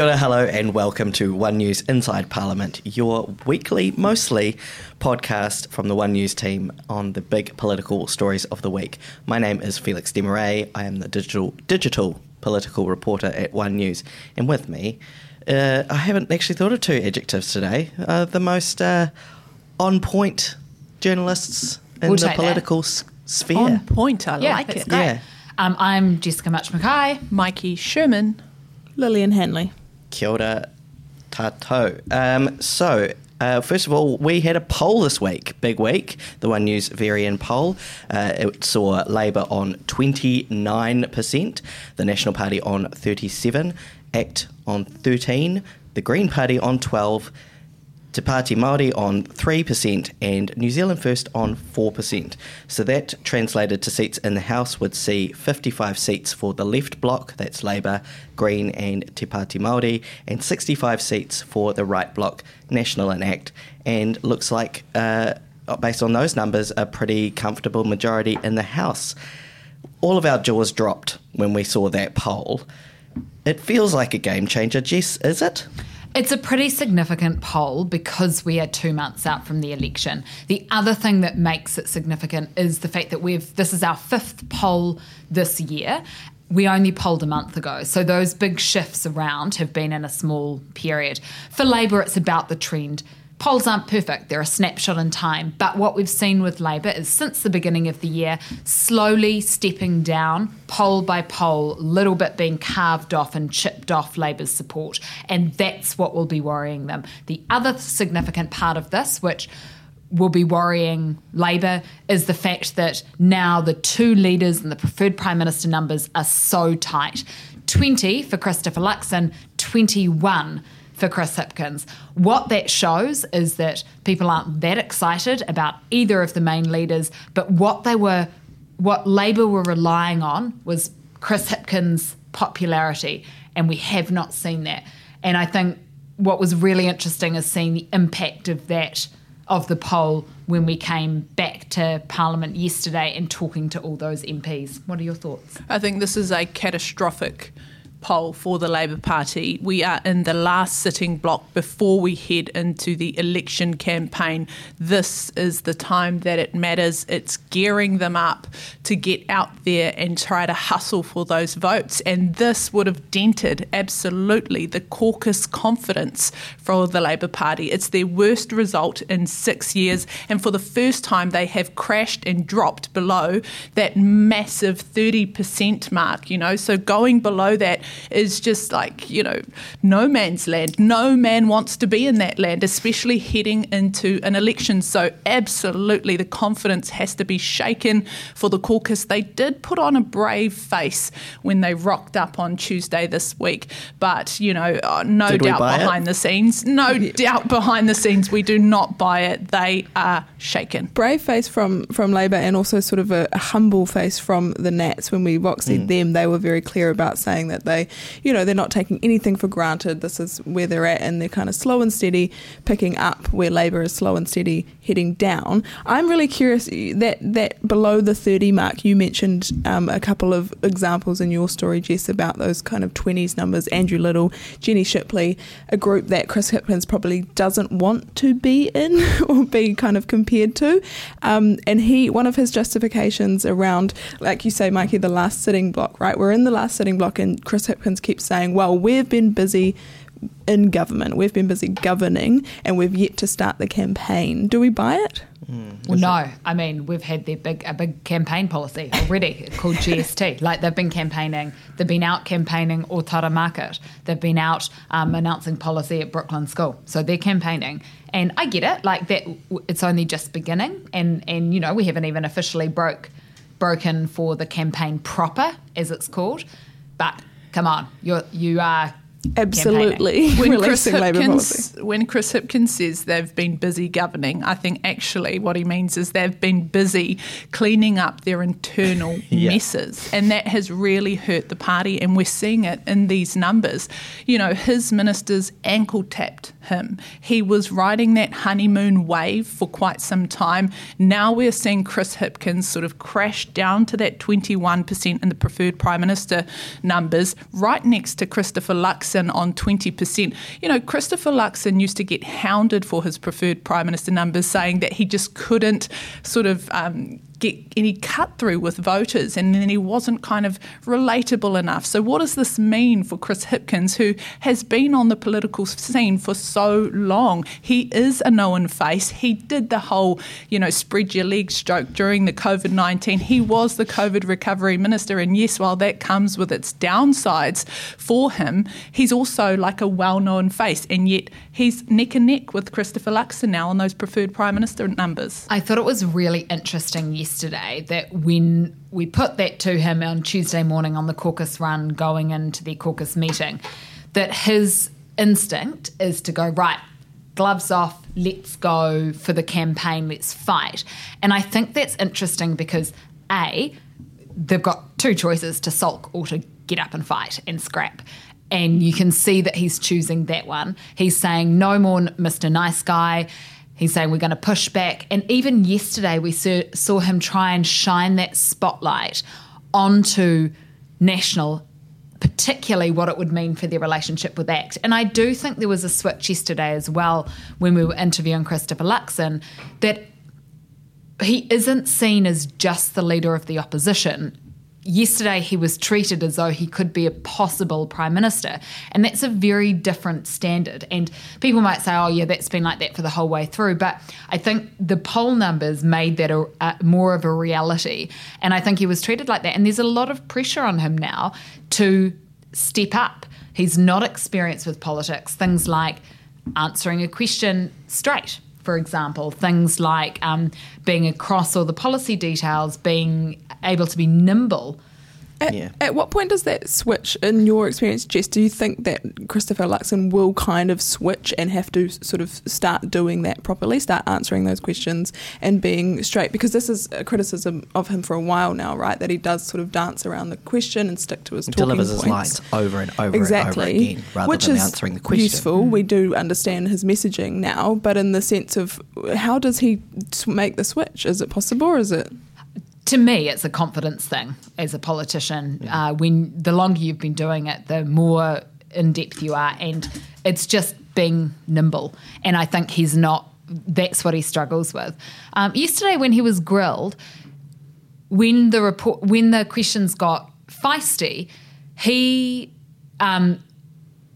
Kia ora, hello, and welcome to One News Inside Parliament, your weekly, mostly, podcast from the One News team on the big political stories of the week. My name is Felix Desmarais. I am the digital digital political reporter at One News, and with me, uh, I haven't actually thought of two adjectives today. Uh, the most uh, on point journalists in We'll the political s- sphere. On point, I Yeah, like it. great. Yeah. Um, I'm Jessica Mutch McKay. Mikey Sherman. Lillian Hanly. Kia ora tato. Um, so, uh, first of all, we had a poll this week, big week, the One News Verian poll. Uh, it saw Labour on 29%, the National Party on 37, ACT on 13, the Green Party on 12, Te Pāti Māori on 3% and New Zealand First on 4%. So that translated to seats in the House would see 55 seats for the left bloc, that's Labour, Green and Te Pāti Māori, and 65 seats for the right bloc, National and ACT. And looks like, uh, based on those numbers, a pretty comfortable majority in the House. All of our jaws dropped when we saw that poll. It feels like a game changer, Jess, is it? It's a pretty significant poll because we are two months out from the election. The other thing that makes it significant is the fact that we've this is our fifth poll this year. We only polled a month ago, so those big shifts around have been in a small period. For Labor, it's about the trend. Polls aren't perfect, they're a snapshot in time. But what we've seen with Labour is since the beginning of the year, slowly stepping down, poll by poll, little bit being carved off and chipped off Labour's support. And that's what will be worrying them. The other significant part of this, which will be worrying Labour is the fact that now the two leaders and the preferred Prime Minister numbers are so tight 20 for Christopher Luxon, 21 for Chris Hipkins. What that shows is that people aren't that excited about either of the main leaders, but what they were, what Labour were relying on was Chris Hipkins' popularity, and we have not seen that. And I think what was really interesting is seeing the impact of that of the poll when we came back to Parliament yesterday and talking to all those MPs. What are your thoughts? I think this is a catastrophic poll for the Labour Party. We are in the last sitting block before we head into the election campaign. This is the time that it matters. It's gearing them up to get out there and try to hustle for those votes. And this would have dented absolutely the caucus confidence for the Labour Party. It's their worst result in six years. And for the first time, they have crashed and dropped below that massive 30% mark, you know. So going below that is just like, you know, no man's land. No man wants to be in that land, especially heading into an election. So absolutely the confidence has to be shaken for the caucus. They did put on a brave face when they rocked up on Tuesday this week. But, you know, uh, no Did doubt buy it? behind the scenes, no doubt behind the scenes, we do not buy it. They are shaken. Brave face from, from Labour and also sort of a, a humble face from the Nats. When we voxied them, they were very clear about saying that they, you know, they're not taking anything for granted. This is where they're at and they're kind of slow and steady picking up where Labour is slow and steady heading down. I'm really curious that, that below the 30 mark, you mentioned um, a couple of examples in your story, Jess, about those kind of 20s numbers. Andrew Little, Jenny Shipley, a group that Chris Hipkins probably doesn't want to be in or be kind of compared to. Um, and he, one of his justifications around, like you say, Mikey, the last sitting block, right? We're in the last sitting block, and Chris Hipkins keeps saying, well, we've been busy in government, we've been busy governing, and we've yet to start the campaign. Do we buy it? Well, no. I mean, we've had their big a big campaign policy already called GST. Like they've been campaigning, they've been out campaigning Otara Market. They've been out um, announcing policy at Brooklyn School. So they're campaigning, and I get it. Like that, it's only just beginning, and and you know we haven't even officially broke broken for the campaign proper, as it's called. But come on, you're you are Absolutely. when Chris Releasing Labour policy. Hipkins when Chris Hipkins says they've been busy governing, I think actually what he means is they've been busy cleaning up their internal Yeah. messes, and that has really hurt the party, and we're seeing it in these numbers. You know, his ministers ankle tapped him. He was riding that honeymoon wave for quite some time. Now we're seeing Chris Hipkins sort of crash down to that 21% in the preferred prime minister numbers, right next to Christopher Luxon Luxon on 20%. You know, Christopher Luxon used to get hounded for his preferred Prime Minister numbers, saying that he just couldn't sort of um, get any cut through with voters and then he wasn't kind of relatable enough. So, what does this mean for Chris Hipkins, who has been on the political scene for so long? He is a known face. He did the whole, you know, spread your legs joke during the COVID 19. He was the COVID recovery minister. And yes, while that comes with its downsides for him, he's also like a well known face. And yet he's neck and neck with Christopher Luxon now on those preferred prime minister numbers. I thought it was really interesting yesterday that when we put that to him on Tuesday morning on the caucus run going into the caucus meeting, that his instinct is to go, right, gloves off, let's go for the campaign, let's fight. And I think that's interesting because A, they've got two choices to sulk or to get up and fight and scrap. And you can see that he's choosing that one. He's saying, no more Mr. Nice Guy. He's saying we're going to push back. And even yesterday, we saw him try and shine that spotlight onto national, particularly what it would mean for their relationship with ACT. And I do think there was a switch yesterday as well when we were interviewing Christopher Luxon that he isn't seen as just the leader of the opposition yesterday he was treated as though he could be a possible prime minister. And that's a very different standard. And people might say oh yeah that's been like that for the whole way through. But i think the poll numbers made that a, a, more of a reality. And i think he was treated like that. And there's a lot of pressure on him now to step up. He's not experienced with politics. Things like answering a question straight for example, things like um, being across all the policy details, being able to be nimble at, yeah. at what point does that switch in your experience, Jess? Do you think that Christopher Luxon will kind of switch and have to sort of start doing that properly, start answering those questions and being straight? Because this is a criticism of him for a while now, right? That he does sort of dance around the question and stick to his talking delivers points. his lines over and over exactly. and over again, rather Which than is answering the question. Useful. Mm. We do understand his messaging now, but in the sense of how does he make the switch? Is it possible, or is it? To me, it's a confidence thing as a politician. Yeah. Uh, when the longer you've been doing it, the more in depth you are, and it's just being nimble. And I think he's not. That's what he struggles with. Um, yesterday, when he was grilled, when the report, when the questions got feisty, he um,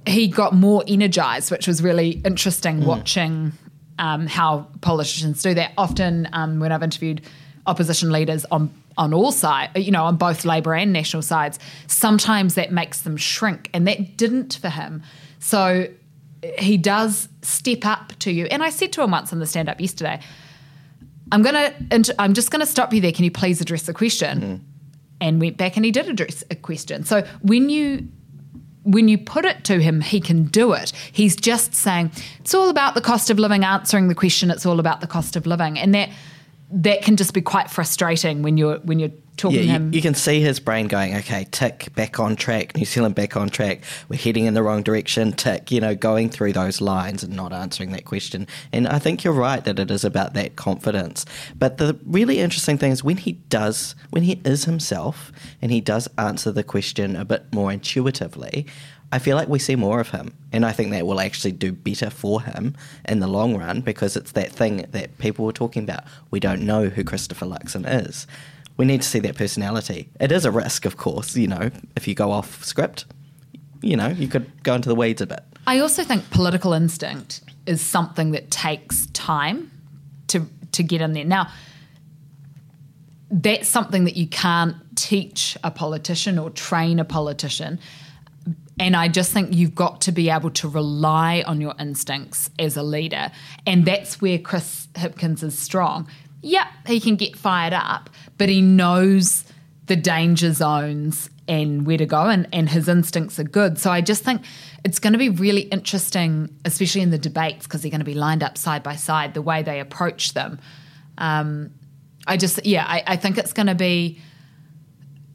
he got more energized, which was really interesting. Mm. Watching um, how politicians do that. Often, um, when I've interviewed opposition leaders on on all sides, you know, on both Labour and National sides, sometimes that makes them shrink, and that didn't for him. So he does step up to you. And I said to him once on the stand up yesterday, "I'm gonna, I'm just gonna stop you there. Can you please address the question?" Mm. And went back and he did address a question. So when you when you put it to him, he can do it. He's just saying, it's all about the cost of living, answering the question, it's all about the cost of living. And that that can just be quite frustrating when you're when you're talking yeah, him. You, you, can see his brain going, okay, tick, back on track, New Zealand back on track. We're heading in the wrong direction, tick, you know, going through those lines and not answering that question. And I think you're right that it is about that confidence. But the really interesting thing is when he does, when he is himself and he does answer the question a bit more intuitively, I feel like we see more of him, and I think that will actually do better for him in the long run because it's that thing that people were talking about. We don't know who Christopher Luxon is. We need to see that personality. It is a risk, of course, you know, if you go off script, you know, you could go into the weeds a bit. I also think political instinct is something that takes time to to get in there. Now, that's something that you can't teach a politician or train a politician. And I just think you've got to be able to rely on your instincts as a leader. And that's where Chris Hipkins is strong. Yep, he can get fired up, but he knows the danger zones and where to go, and, and his instincts are good. So I just think it's going to be really interesting, especially in the debates, because they're going to be lined up side by side, the way they approach them. Um, I just, yeah, I, I think it's going to be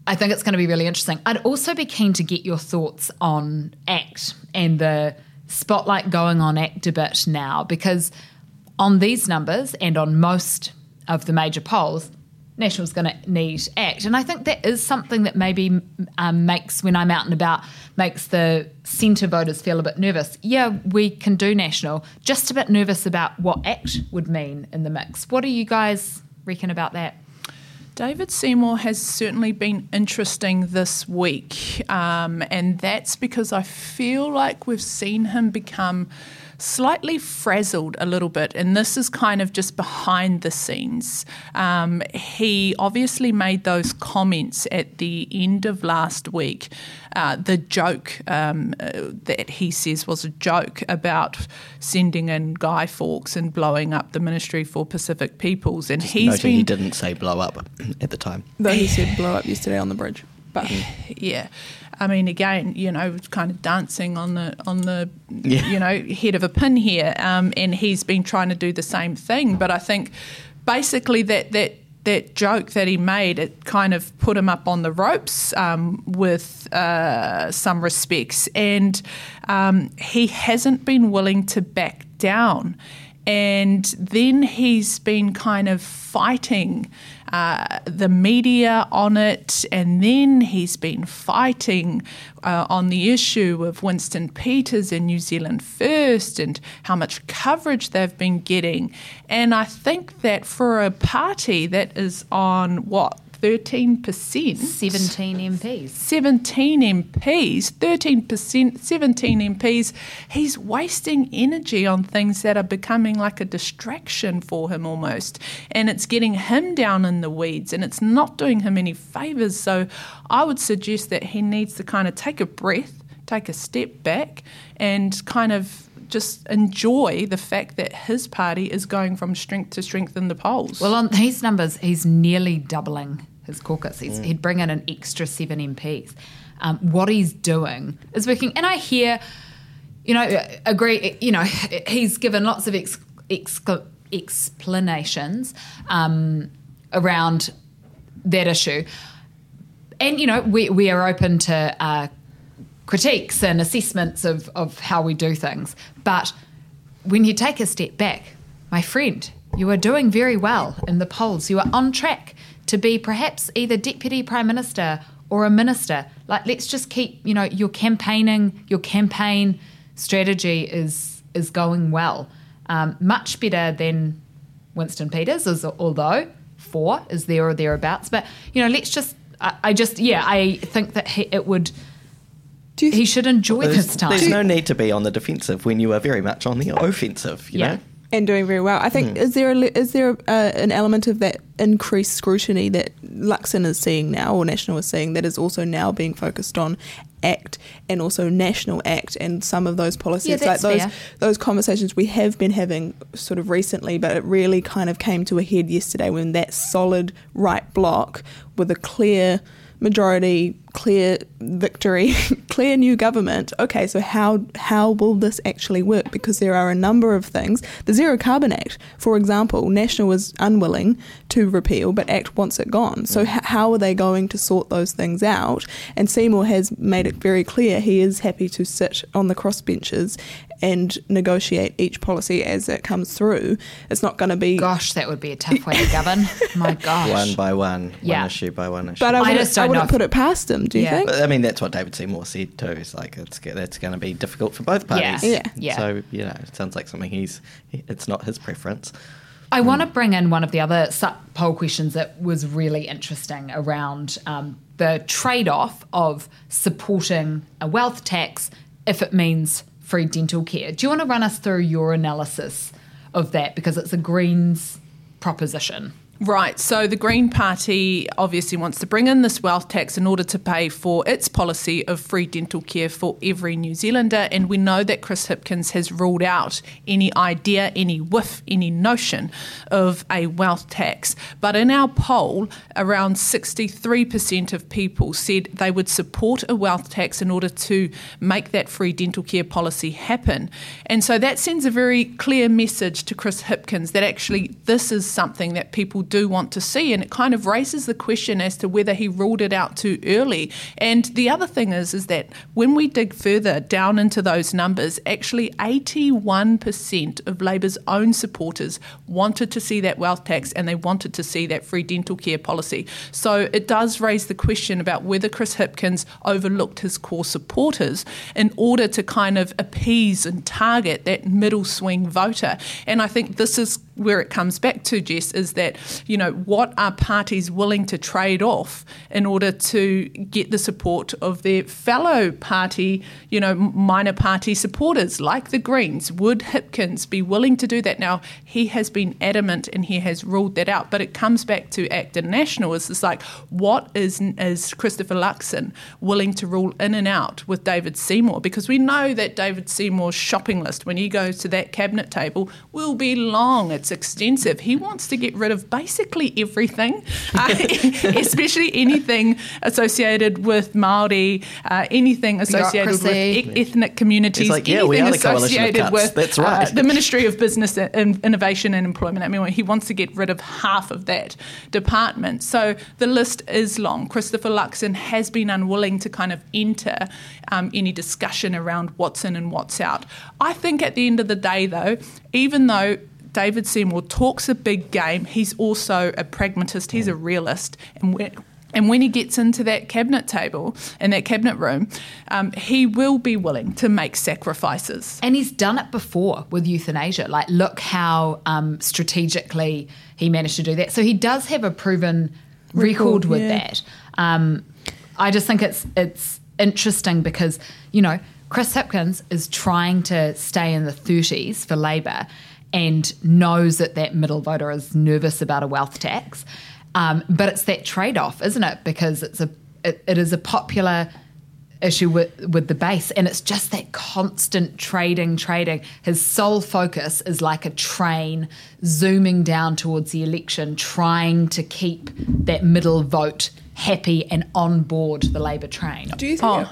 I think it's going to be really interesting. I'd also be keen to get your thoughts on ACT and the spotlight going on ACT a bit now, because on these numbers and on most of the major polls, National's going to need ACT. And I think that is something that maybe um, makes, when I'm out and about, makes the centre voters feel a bit nervous. Yeah, we can do National, just a bit nervous about what ACT would mean in the mix. What do you guys reckon about that? David Seymour has certainly been interesting this week, um, and that's because I feel like we've seen him become slightly frazzled a little bit, and this is kind of just behind the scenes. Um, he obviously made those comments at the end of last week. Uh, the joke um, uh, that he says was a joke about sending in Guy Fawkes and blowing up the Ministry for Pacific Peoples, and Just he's noting been he didn't say blow up at the time. Though he said blow up yesterday on the bridge. But yeah. I mean, again, you know, kind of dancing on the on the Yeah. you know head of a pin here, um, and he's been trying to do the same thing. But I think basically that that that joke that he made it kind of put him up on the ropes um, with uh, some respects, and um, he hasn't been willing to back down. And then he's been kind of fighting uh, the media on it, and then he's been fighting uh, on the issue of Winston Peters and New Zealand First and how much coverage they've been getting. And I think that for a party that is on what? 13%. 17 MPs. 17 MPs, 13%, 17 MPs, he's wasting energy on things that are becoming like a distraction for him almost. And it's getting him down in the weeds and it's not doing him any favours. So I would suggest that he needs to kind of take a breath, take a step back, and kind of just enjoy the fact that his party is going from strength to strength in the polls. Well, on these numbers, he's nearly doubling his caucus. He's, He'd bring in an extra seven MPs. Um, what he's doing is working. And I hear, you know, agree, you know, he's given lots of ex, ex, explanations um, around that issue. And, you know, we, we are open to uh, critiques and assessments of, of how we do things. But when you take a step back, my friend, you are doing very well in the polls. You are on track to be perhaps either deputy prime minister or a minister. Like, let's just keep, you know, your campaigning, your campaign strategy is is going well, um, much better than Winston Peters, is, although four is there or thereabouts. But you know, let's just, I, I just, yeah, I think that he, it would. Do you He should enjoy There's, this time. there's no need to be on the defensive when you are very much on the offensive, you Yeah. know? and doing very well. I think is there a, is there uh, an element of that increased scrutiny that Luxon is seeing now, or National is seeing, that is also now being focused on ACT and also National ACT and some of those policies, Yeah, like those fair. those conversations we have been having sort of recently, but it really kind of came to a head yesterday when that solid right block with a clear majority, clear victory, clear new government. Okay, so how how will this actually work? Because there are a number of things. The Zero Carbon Act, for example, National was unwilling to repeal, but ACT wants it gone. So mm. h- how are they going to sort those things out? And Seymour has made it very clear he is happy to sit on the crossbenches and negotiate each policy as it comes through. It's not going to be. Gosh, that would be a tough way to govern. My gosh. One by one, Yeah. one issue by one issue. But I I wouldn't, just I don't wouldn't know if- put it past him. Do you Yeah. think? But, I mean, that's what David Seymour said too. It's like it's that's going to be difficult for both parties. Yeah. Yeah. Yeah. So you know, it sounds like something he's. It's not his preference. I want to bring in one of the other su- poll questions that was really interesting around um, the trade off of supporting a wealth tax if it means free dental care. Do you want to run us through your analysis of that? Because it's a Greens proposition. Right. So the Green Party obviously wants to bring in this wealth tax in order to pay for its policy of free dental care for every New Zealander. And we know that Chris Hipkins has ruled out any idea, any whiff, any notion of a wealth tax. But in our poll, around 63% of people said they would support a wealth tax in order to make that free dental care policy happen. And so that sends a very clear message to Chris Hipkins that actually this is something that people do want to see. And it kind of raises the question as to whether he ruled it out too early. And the other thing is, is that when we dig further down into those numbers, actually 81% of Labour's own supporters wanted to see that wealth tax and they wanted to see that free dental care policy. So it does raise the question about whether Chris Hipkins overlooked his core supporters in order to kind of appease and target that middle swing voter. And I think this is where it comes back to, Jess, is that, you know, what are parties willing to trade off in order to get the support of their fellow party, you know, minor party supporters like the Greens? Would Hipkins be willing to do that? Now, he has been adamant and he has ruled that out, but it comes back to ACTA National. It's just like, what is, is Christopher Luxon willing to rule in and out with David Seymour? Because we know that David Seymour's shopping list, when he goes to that cabinet table, will be long. It's extensive. He wants to get rid of basically everything, uh, especially anything associated with Maori, uh, anything associated with e- ethnic communities, like, yeah, anything associated with That's right. uh, the Ministry of Business, and Innovation and Employment. I mean, he wants to get rid of half of that department. So the list is long. Christopher Luxon has been unwilling to kind of enter um, any discussion around what's in and what's out. I think at the end of the day, though, even though David Seymour talks a big game, he's also a pragmatist, he's a realist. And when, and when he gets into that cabinet table in that cabinet room, um, he will be willing to make sacrifices. And he's done it before with euthanasia. Like, look how um, strategically he managed to do that. So he does have a proven record, Record, with yeah. that. Um, I just think it's it's interesting because you know Chris Hipkins is trying to stay in the 30s for Labor and knows that that middle voter is nervous about a wealth tax. Um, but it's that trade off, isn't it? Because it's a it, it is a popular issue with with the base, and it's just that constant trading, trading. His sole focus is like a train zooming down towards the election, trying to keep that middle vote happy and on board the Labor train. Do you think Oh.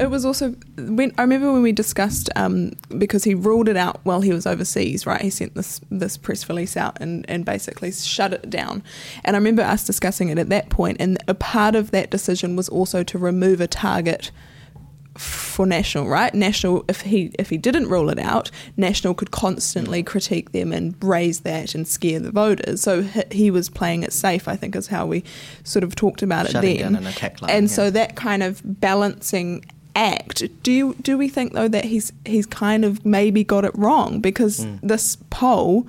It, was also when I remember when we discussed um, because he ruled it out while he was overseas, right? He sent this this press release out and, and basically shut it down. And I remember us discussing it at that point. point, and a part of that decision was also to remove a target for national right national if he if he didn't rule it out national could constantly critique them and raise that and scare the voters so he, he was playing it safe i think is how we sort of talked about Shutting it then down an attack line, and yeah. so that kind of balancing act do you do we think though that he's he's kind of maybe got it wrong because Mm. this poll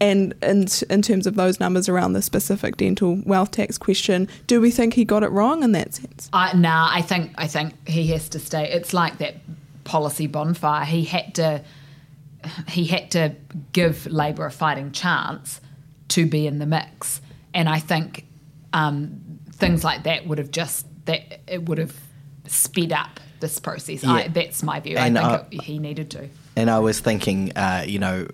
and in, in terms of those numbers around the specific dental wealth tax question do we think he got it wrong in that sense I, nah, I think I think he has to stay. It's like that policy bonfire. He had to he had to give Labor a fighting chance to be in the mix, and I think um, things like that would have just that it would have sped up this process. I, Yeah. that's my view. And, I think uh, it, he needed to. And I was thinking, uh, you know,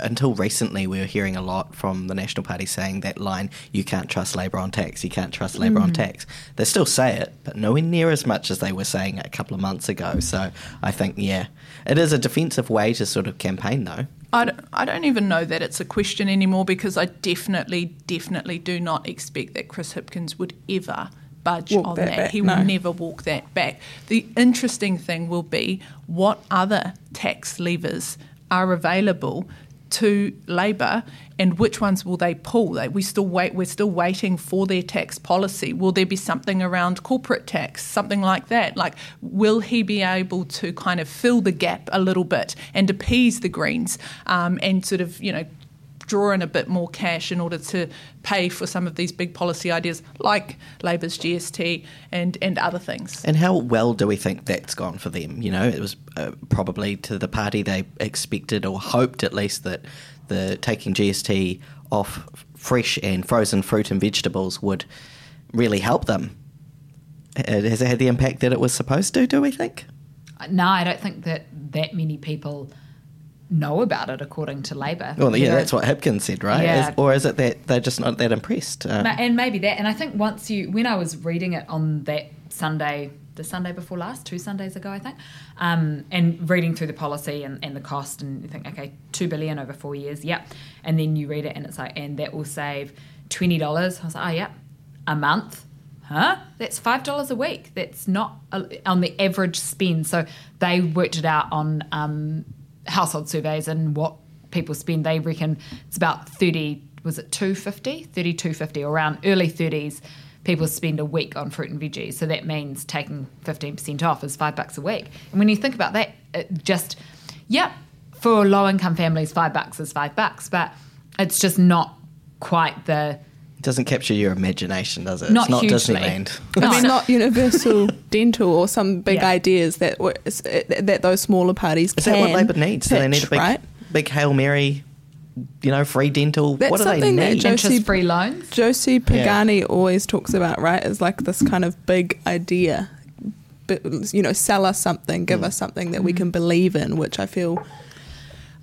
until recently we were hearing a lot from the National Party saying that line, you can't trust Labor on tax, you can't trust Labor on tax. They still say it, but nowhere near as much as they were saying it a couple of months ago. So I think, yeah, it is a defensive way to sort of campaign, though. I don't, I don't even know that it's a question anymore because I definitely, definitely do not expect that Chris Hipkins would ever budge Walk on that that. he no. will never walk that back. The interesting thing will be what other tax levers are available to Labor and which ones will they pull? They, we still wait. We're still waiting for their tax policy. Will there be something around corporate tax, something like that? Like, will he be able to kind of fill the gap a little bit and appease the Greens um, and sort of you know draw in a bit more cash in order to pay for some of these big policy ideas like Labor's GST and and other things? And how well do we think that's gone for them? You know, it was uh, probably to the party they expected or hoped at least that the taking GST off fresh and frozen fruit and vegetables would really help them. Uh, Has it had the impact that it was supposed to, do we think? No, I don't think that that many people know about it, according to Labor. Well, yeah, know, that's what Hipkins said, right? Yeah. Is- or is it that they're just not that impressed? Ma- and maybe that. And I think once you, when I was reading it on that Sunday, the Sunday before last, two Sundays ago, I think, um, and reading through the policy and, and the cost, and you think, okay, two billion over four years, yep. And then you read it, and it's like, and that will save twenty dollars. I was like, oh yeah, a month. Huh? That's five dollars a week. That's not a, on the average spend. So they worked it out on um, household surveys and what people spend. They reckon it's about thirty. Was it 250? 30, 250, around early thirties. People spend a week on fruit and veggies, so that means taking fifteen percent off is five bucks a week. And when you think about that, it just yep, for low income families, five bucks is five bucks, but it's just not quite the doesn't capture your imagination, does it? Not it's not hugely. Disneyland. No. It's not universal dental or some big Yeah. ideas that uh, that those smaller parties Is can that what Labour needs? Do they need a big, right? big Hail Mary, you know, free dental? That's what do they something that need? Joe- interest free loans. Josie Pagani always talks about, right, is like this kind of big idea. But, you know, sell us something, give hmm. us something that we hmm. can believe in, which I feel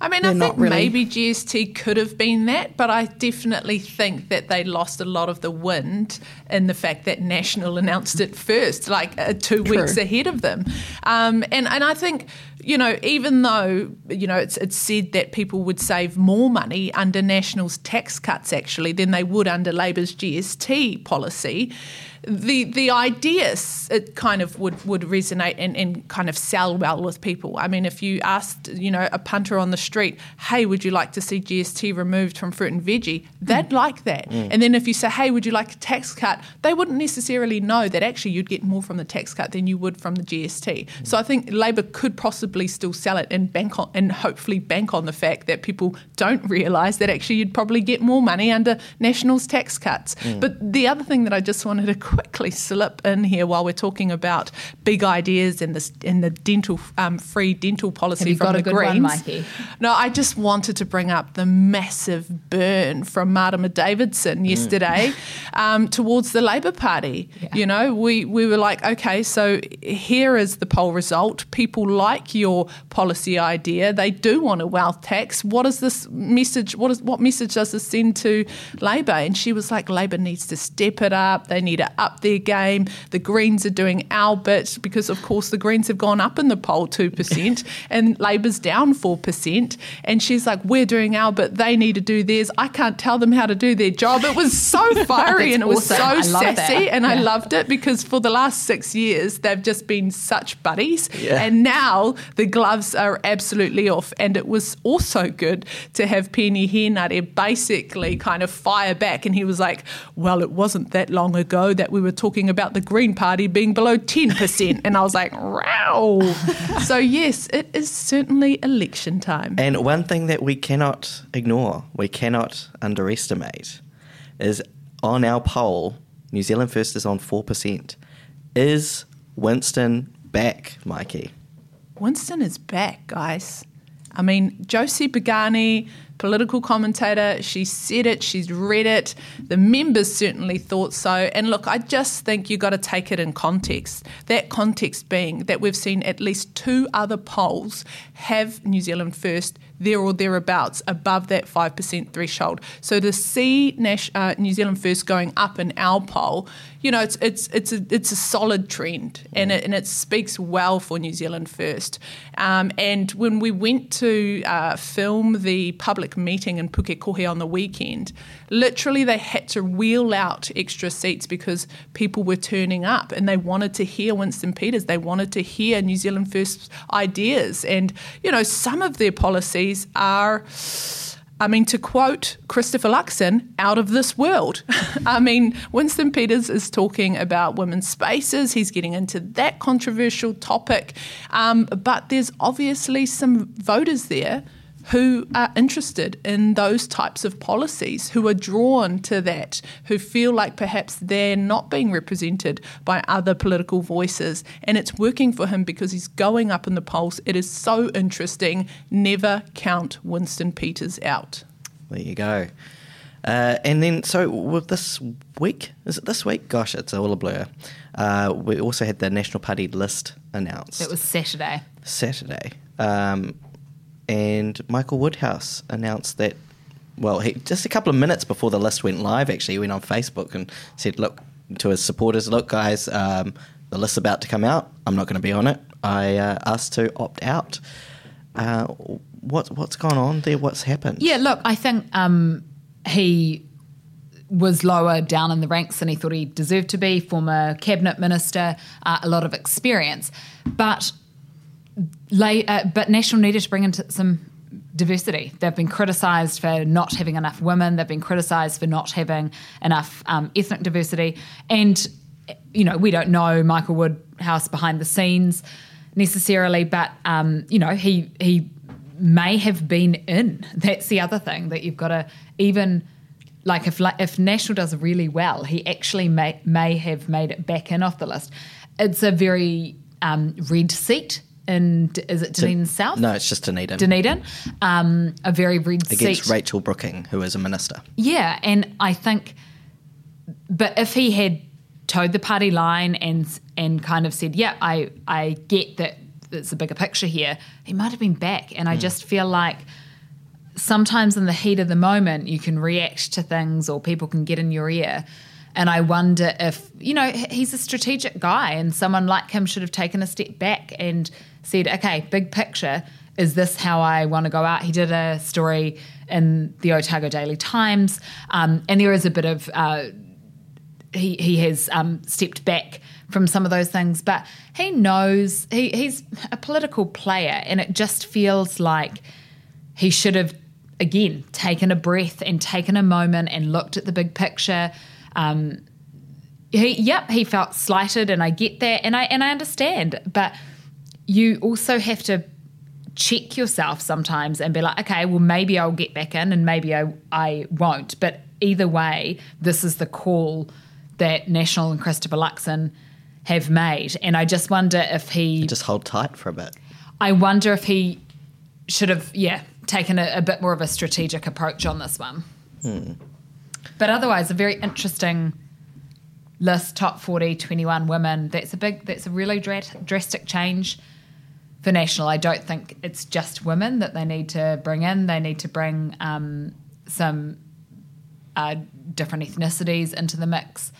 I mean, I think really- maybe GST could have been that, but I definitely think that they lost a lot of the wind in the fact that National announced it first, like uh, two True. weeks ahead of them. Um, and and I think you know, even though you know it's it's said that people would save more money under National's tax cuts actually than they would under Labor's GST policy. The the ideas it kind of would, would resonate and, and kind of sell well with people. I mean, if you asked you know a punter on the street, hey, would you like to see GST removed from fruit and veggie? They'd hmm. like that. Hmm. And then if you say, hey, would you like a tax cut? They wouldn't necessarily know that actually you'd get more from the tax cut than you would from the GST. Hmm. So I think Labor could possibly still sell it and bank on and hopefully bank on the fact that people don't realise that actually you'd probably get more money under National's tax cuts. But the other thing that I just wanted to quickly slip in here while we're talking about big ideas and this and the dental um, free dental policy Have you from got a the good one, Greens. Mikey? No, I just wanted to bring up the massive burn from Marama Davidson yesterday um, towards the Labor Party. You know, we, we were like, okay, so here is the poll result. People like your policy idea. They do want a wealth tax. What is this message? What is what message does this send to Labor? And she was like, Labor needs to step it up. They need to up their game. The Greens are doing our bit because, of course, the Greens have gone up in the poll two percent and Labor's down four percent. And she's like, we're doing our bit. They need to do theirs. I can't tell them how to do their job. It was so fiery and it was awesome. so love that. sassy, and I loved it because for the last six years they've just been such buddies, Yeah. and now the gloves are absolutely off. And it was also good to have Peeni Henare basically kind of fire back, and he was like, "Well, it wasn't that long ago that we were talking about the Green Party being below ten percent," and I was like, "Wow!" so yes, it is certainly election time. And one thing that we cannot ignore, we cannot underestimate, is on our poll, New Zealand First is on 4%. Is Winston back, Mikey? Winston is back, guys. I mean, Josie Pagani, political commentator, she said it, she's read it. The members certainly thought so. And look, I just think you've got to take it in context. That context being that we've seen at least two other polls have New Zealand first there or thereabouts above that 5% threshold. So to see Nash, uh, New Zealand first going up in our poll, you know, it's it's it's a it's a solid trend, and it and it speaks well for New Zealand first. Um, and when we went to uh, film the public meeting in Pukekohe on the weekend, literally they had to wheel out extra seats because people were turning up and they wanted to hear Winston Peters. They wanted to hear New Zealand first ideas, and you know, some of their policies are. I mean, to quote Christopher Luxon, out of this world. I mean, Winston Peters is talking about women's spaces. He's getting into that controversial topic. Um, but there's obviously some voters there who are interested in those types of policies, who are drawn to that, who feel like perhaps they're not being represented by other political voices. And it's working for him because he's going up in the polls. It is so interesting. Never count Winston Peters out. There you go. Uh, and then, so with this week, is it this week? Gosh, it's all a blur. Uh, we also had the National Party list announced. It was Saturday. Saturday. Um, and Michael Woodhouse announced that, well, he, just a couple of minutes before the list went live, actually, he went on Facebook and said, look, to his supporters, look, guys, um, the list's about to come out. I'm not going to be on it. I uh, asked to opt out. Uh, what, what's gone on there? What's happened? Yeah, look, I think um, he was lower down in the ranks than he thought he deserved to be. Former cabinet minister, uh, a lot of experience, but uh, but National needed to bring into some diversity. They've been criticised for not having enough women. They've been criticised for not having enough um, ethnic diversity. And you know, we don't know Michael Woodhouse behind the scenes necessarily, but um, you know, he he may have been in. That's the other thing that you've got to even like if if National does really well, he actually may may have made it back in off the list. It's a very um, red seat in is it Dunedin South? No, it's just Dunedin. Dunedin, um, a very red Against seat. Rachel Brooking, who is a minister. Yeah, and I think, but if he had towed the party line and and kind of said, "Yeah, I I get that it's a bigger picture here," he might have been back. And I just feel like sometimes in the heat of the moment, you can react to things, or people can get in your ear. And I wonder if, you know, he's a strategic guy and someone like him should have taken a step back and said, okay, big picture, is this how I want to go out? He did a story in the Otago Daily Times, um, and there is a bit of, uh, he, he has um, stepped back from some of those things, but he knows he, he's a political player, and it just feels like he should have, again, taken a breath and taken a moment and looked at the big picture. Um, he, yep, he felt slighted, and I get that, and I and I understand. But you also have to check yourself sometimes and be like, okay, well, maybe I'll get back in, and maybe I I won't. But either way, this is the call that National and Christopher Luxon have made, and I just wonder if he Just hold tight for a bit. I wonder if he should have, yeah, taken a, a bit more of a strategic approach on this one. Hmm. But otherwise, a very interesting list top 40, 21 women. That's a big, that's a really dra- drastic change for National. I don't think it's just women that they need to bring in. They need to bring um, some uh, different ethnicities into the mix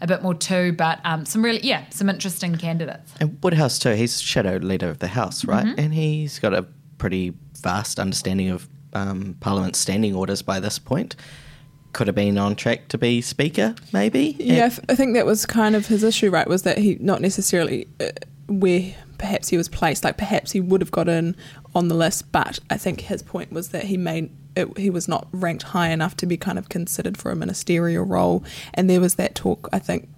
a bit more too. But um, some really, yeah, some interesting candidates. And Woodhouse too. He's shadow leader of the House, right? Mm-hmm. And he's got a pretty vast understanding of um, Parliament's standing orders by this point. Could have been on track to be Speaker, maybe. Yeah, I I think that was kind of his issue, right? Was that he not necessarily uh, where perhaps he was placed. Like perhaps he would have got in on the list, but I think his point was that he made it, he was not ranked high enough to be kind of considered for a ministerial role. And there was that talk, I think.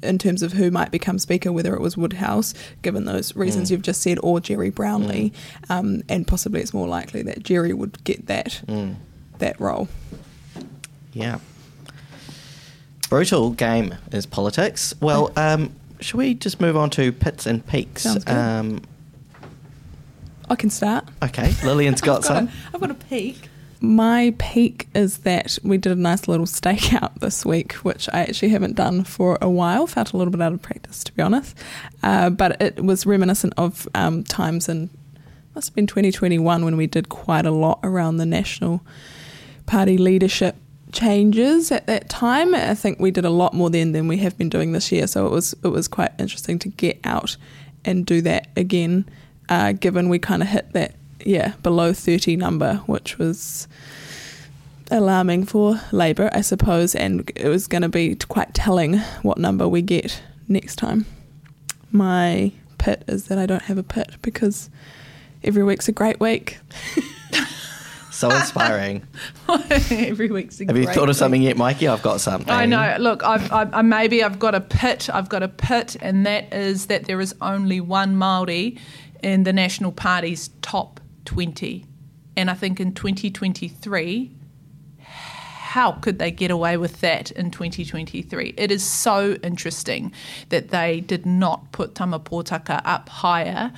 In terms of who might become speaker, whether it was Woodhouse, given those reasons you've just said, or Gerry Brownlee, um, and possibly it's more likely that Gerry would get that that role. Yeah. Brutal game is politics. Well, um, should we just move on to pits and peaks? Sounds good. Um, I can start. okay, Lillian's got I've got some. a- I've got a peak. My peak is that we did a nice little stakeout this week, which I actually haven't done for a while. Felt a little bit out of practice, to be honest. Uh, but it was reminiscent of um, times in, must have been 2021, when we did quite a lot around the National Party leadership changes at that time. I think we did a lot more then than we have been doing this year. So it was it was quite interesting to get out and do that again, uh, given we kind of hit that yeah below thirty number, which was alarming for Labour, I suppose, and it was going to be quite telling what number we get next time. My pit is that I don't have a pit because every week's a great week. So inspiring. Every week's Have you thought of something yet, Mikey? I've got something. I know. Look, I've, I've, I maybe I've got a pit. I've got a pit, and that is that there is only one Maori in the National Party's top twenty, and I think in 2023, how could they get away with that in 2023? It is so interesting that they did not put Tama Pōtaka up higher,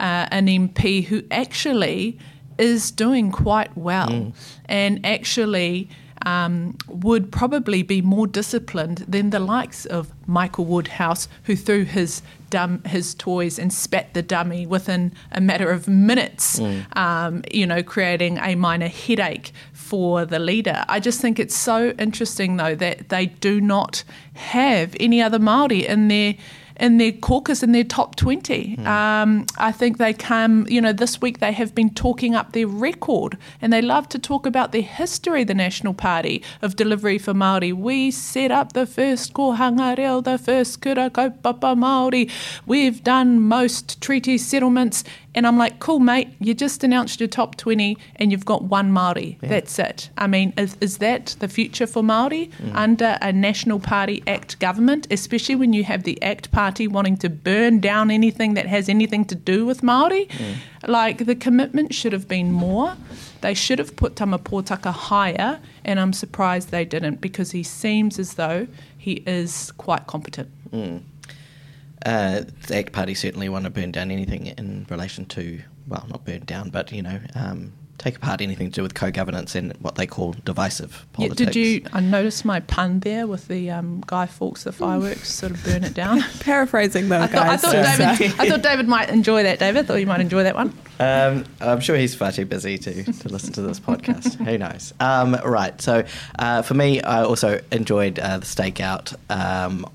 uh, an MP who actually is doing quite well and actually um, would probably be more disciplined than the likes of Michael Woodhouse, who threw his dum- his toys and spat the dummy within a matter of minutes. Um, you know, creating a minor headache for the leader. I just think it's so interesting though that they do not have any other Maori in their in their caucus in their top 20. Hmm. Um, I think they come, you know, this week they have been talking up their record and they love to talk about their history, the National Party, of delivery for Māori. We set up the first kohanga reo, the first kura kaupapa Māori. We've done most treaty settlements. And I'm like, cool, mate, you just announced your top 20 and you've got one Māori. That's it. I mean, is, is that the future for Māori mm. under a National Party Act government, especially when you have the Act Party wanting to burn down anything that has anything to do with Māori? Mm. Like, the commitment should have been more. They should have put Tama Pōtaka higher, and I'm surprised they didn't because he seems as though he is quite competent. Mm. Uh, the ACT Party certainly want to burn down anything in relation to, well, not burn down, but, you know, um, take apart anything to do with co governance and what they call divisive Yeah, politics. did you? I noticed my pun there with the um, Guy Fawkes, the fireworks, sort of burn it down. Paraphrasing though, I thought, I thought David. I thought David might enjoy that. David, I thought you might enjoy that one. Um, I'm sure he's far too busy to, to listen to this podcast. Who knows? Um, right. So uh, for me, I also enjoyed uh, the stakeout um,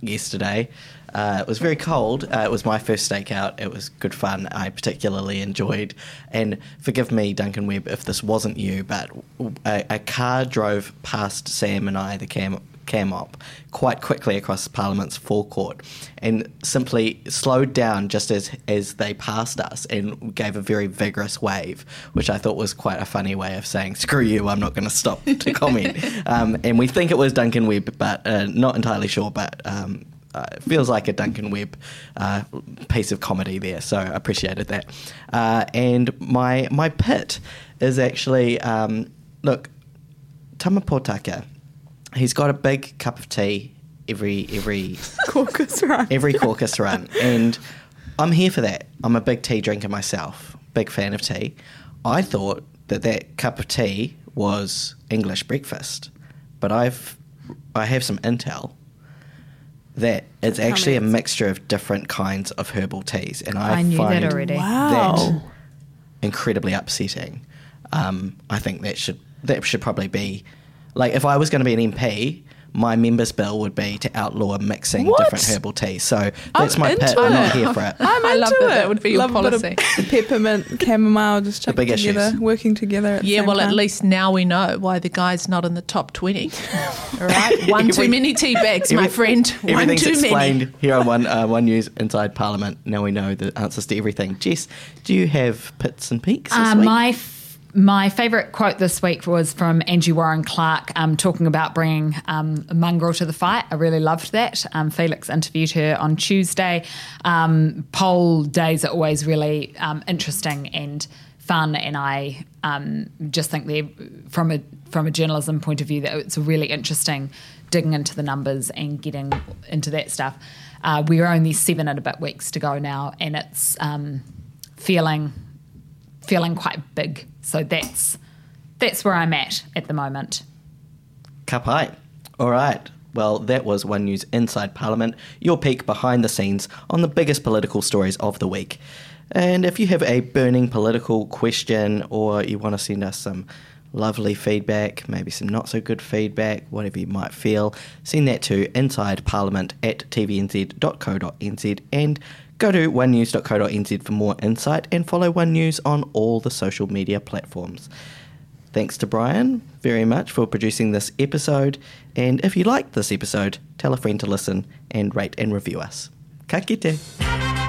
yesterday. Uh, it was very cold. Uh, it was my first stakeout. It was good fun. I particularly enjoyed. And forgive me, Duncan Webb, if this wasn't you, but a, a car drove past Sam and I, the cam cam op quite quickly across Parliament's forecourt and simply slowed down just as as they passed us and gave a very vigorous wave, which I thought was quite a funny way of saying "screw you, I'm not going to stop to comment." um, and we think it was Duncan Webb, but uh, not entirely sure. But um, uh, it feels like a Duncan Webb uh, piece of comedy there, so I appreciated that. Uh, and my my pit is actually um, look, Tama Potaka. He's got a big cup of tea every every Caucus, right? every caucus run, and I'm here for that. I'm a big tea drinker myself, big fan of tea. I thought that that cup of tea was English breakfast, but I've I have some intel that it's Tell me actually a mixture of different kinds of herbal teas, and I, I knew that find already. Wow. that incredibly upsetting. Um, I think that should that should probably be like if I was going to be an MP, my members' bill would be to outlaw mixing What? different herbal teas. So that's I'm my pit. into I'm not here for it. I'm I love that it. that would be your Love a bit of policy. peppermint, chamomile, just chucked big together, issues. working together. At Yeah, same well, at least now we know why the guy's not in the top 20. All right? One too Every- many tea bags, my friend. One Everything's too explained many. here on One uh, One News Inside Parliament. Now we know the answers to everything. Jess, do you have pits and peaks this Uh, week? my f- my favourite quote this week was from Angie Warren Clark, um, talking about bringing um, mongrel to the fight. I really loved that. Um, Felix interviewed her on Tuesday. Um, poll days are always really um, interesting and fun, and I um, just think they, from a from a journalism point of view, that it's really interesting digging into the numbers and getting into that stuff. Uh, we're only seven and a bit weeks to go now, and it's feeling feeling quite big. So that's that's where I'm at at the moment. Kapai. All right. Well, that was One News Inside Parliament, your peek behind the scenes on the biggest political stories of the week. And if you have a burning political question or you want to send us some lovely feedback, maybe some not so good feedback, whatever you might feel, send that to insideparliament at tvnz.co.nz and go to onenews.co.nz for more insight and follow One News on all the social media platforms. Thanks to Brian very much for producing this episode. And if you liked this episode, tell a friend to listen and rate and review us. Ka kite.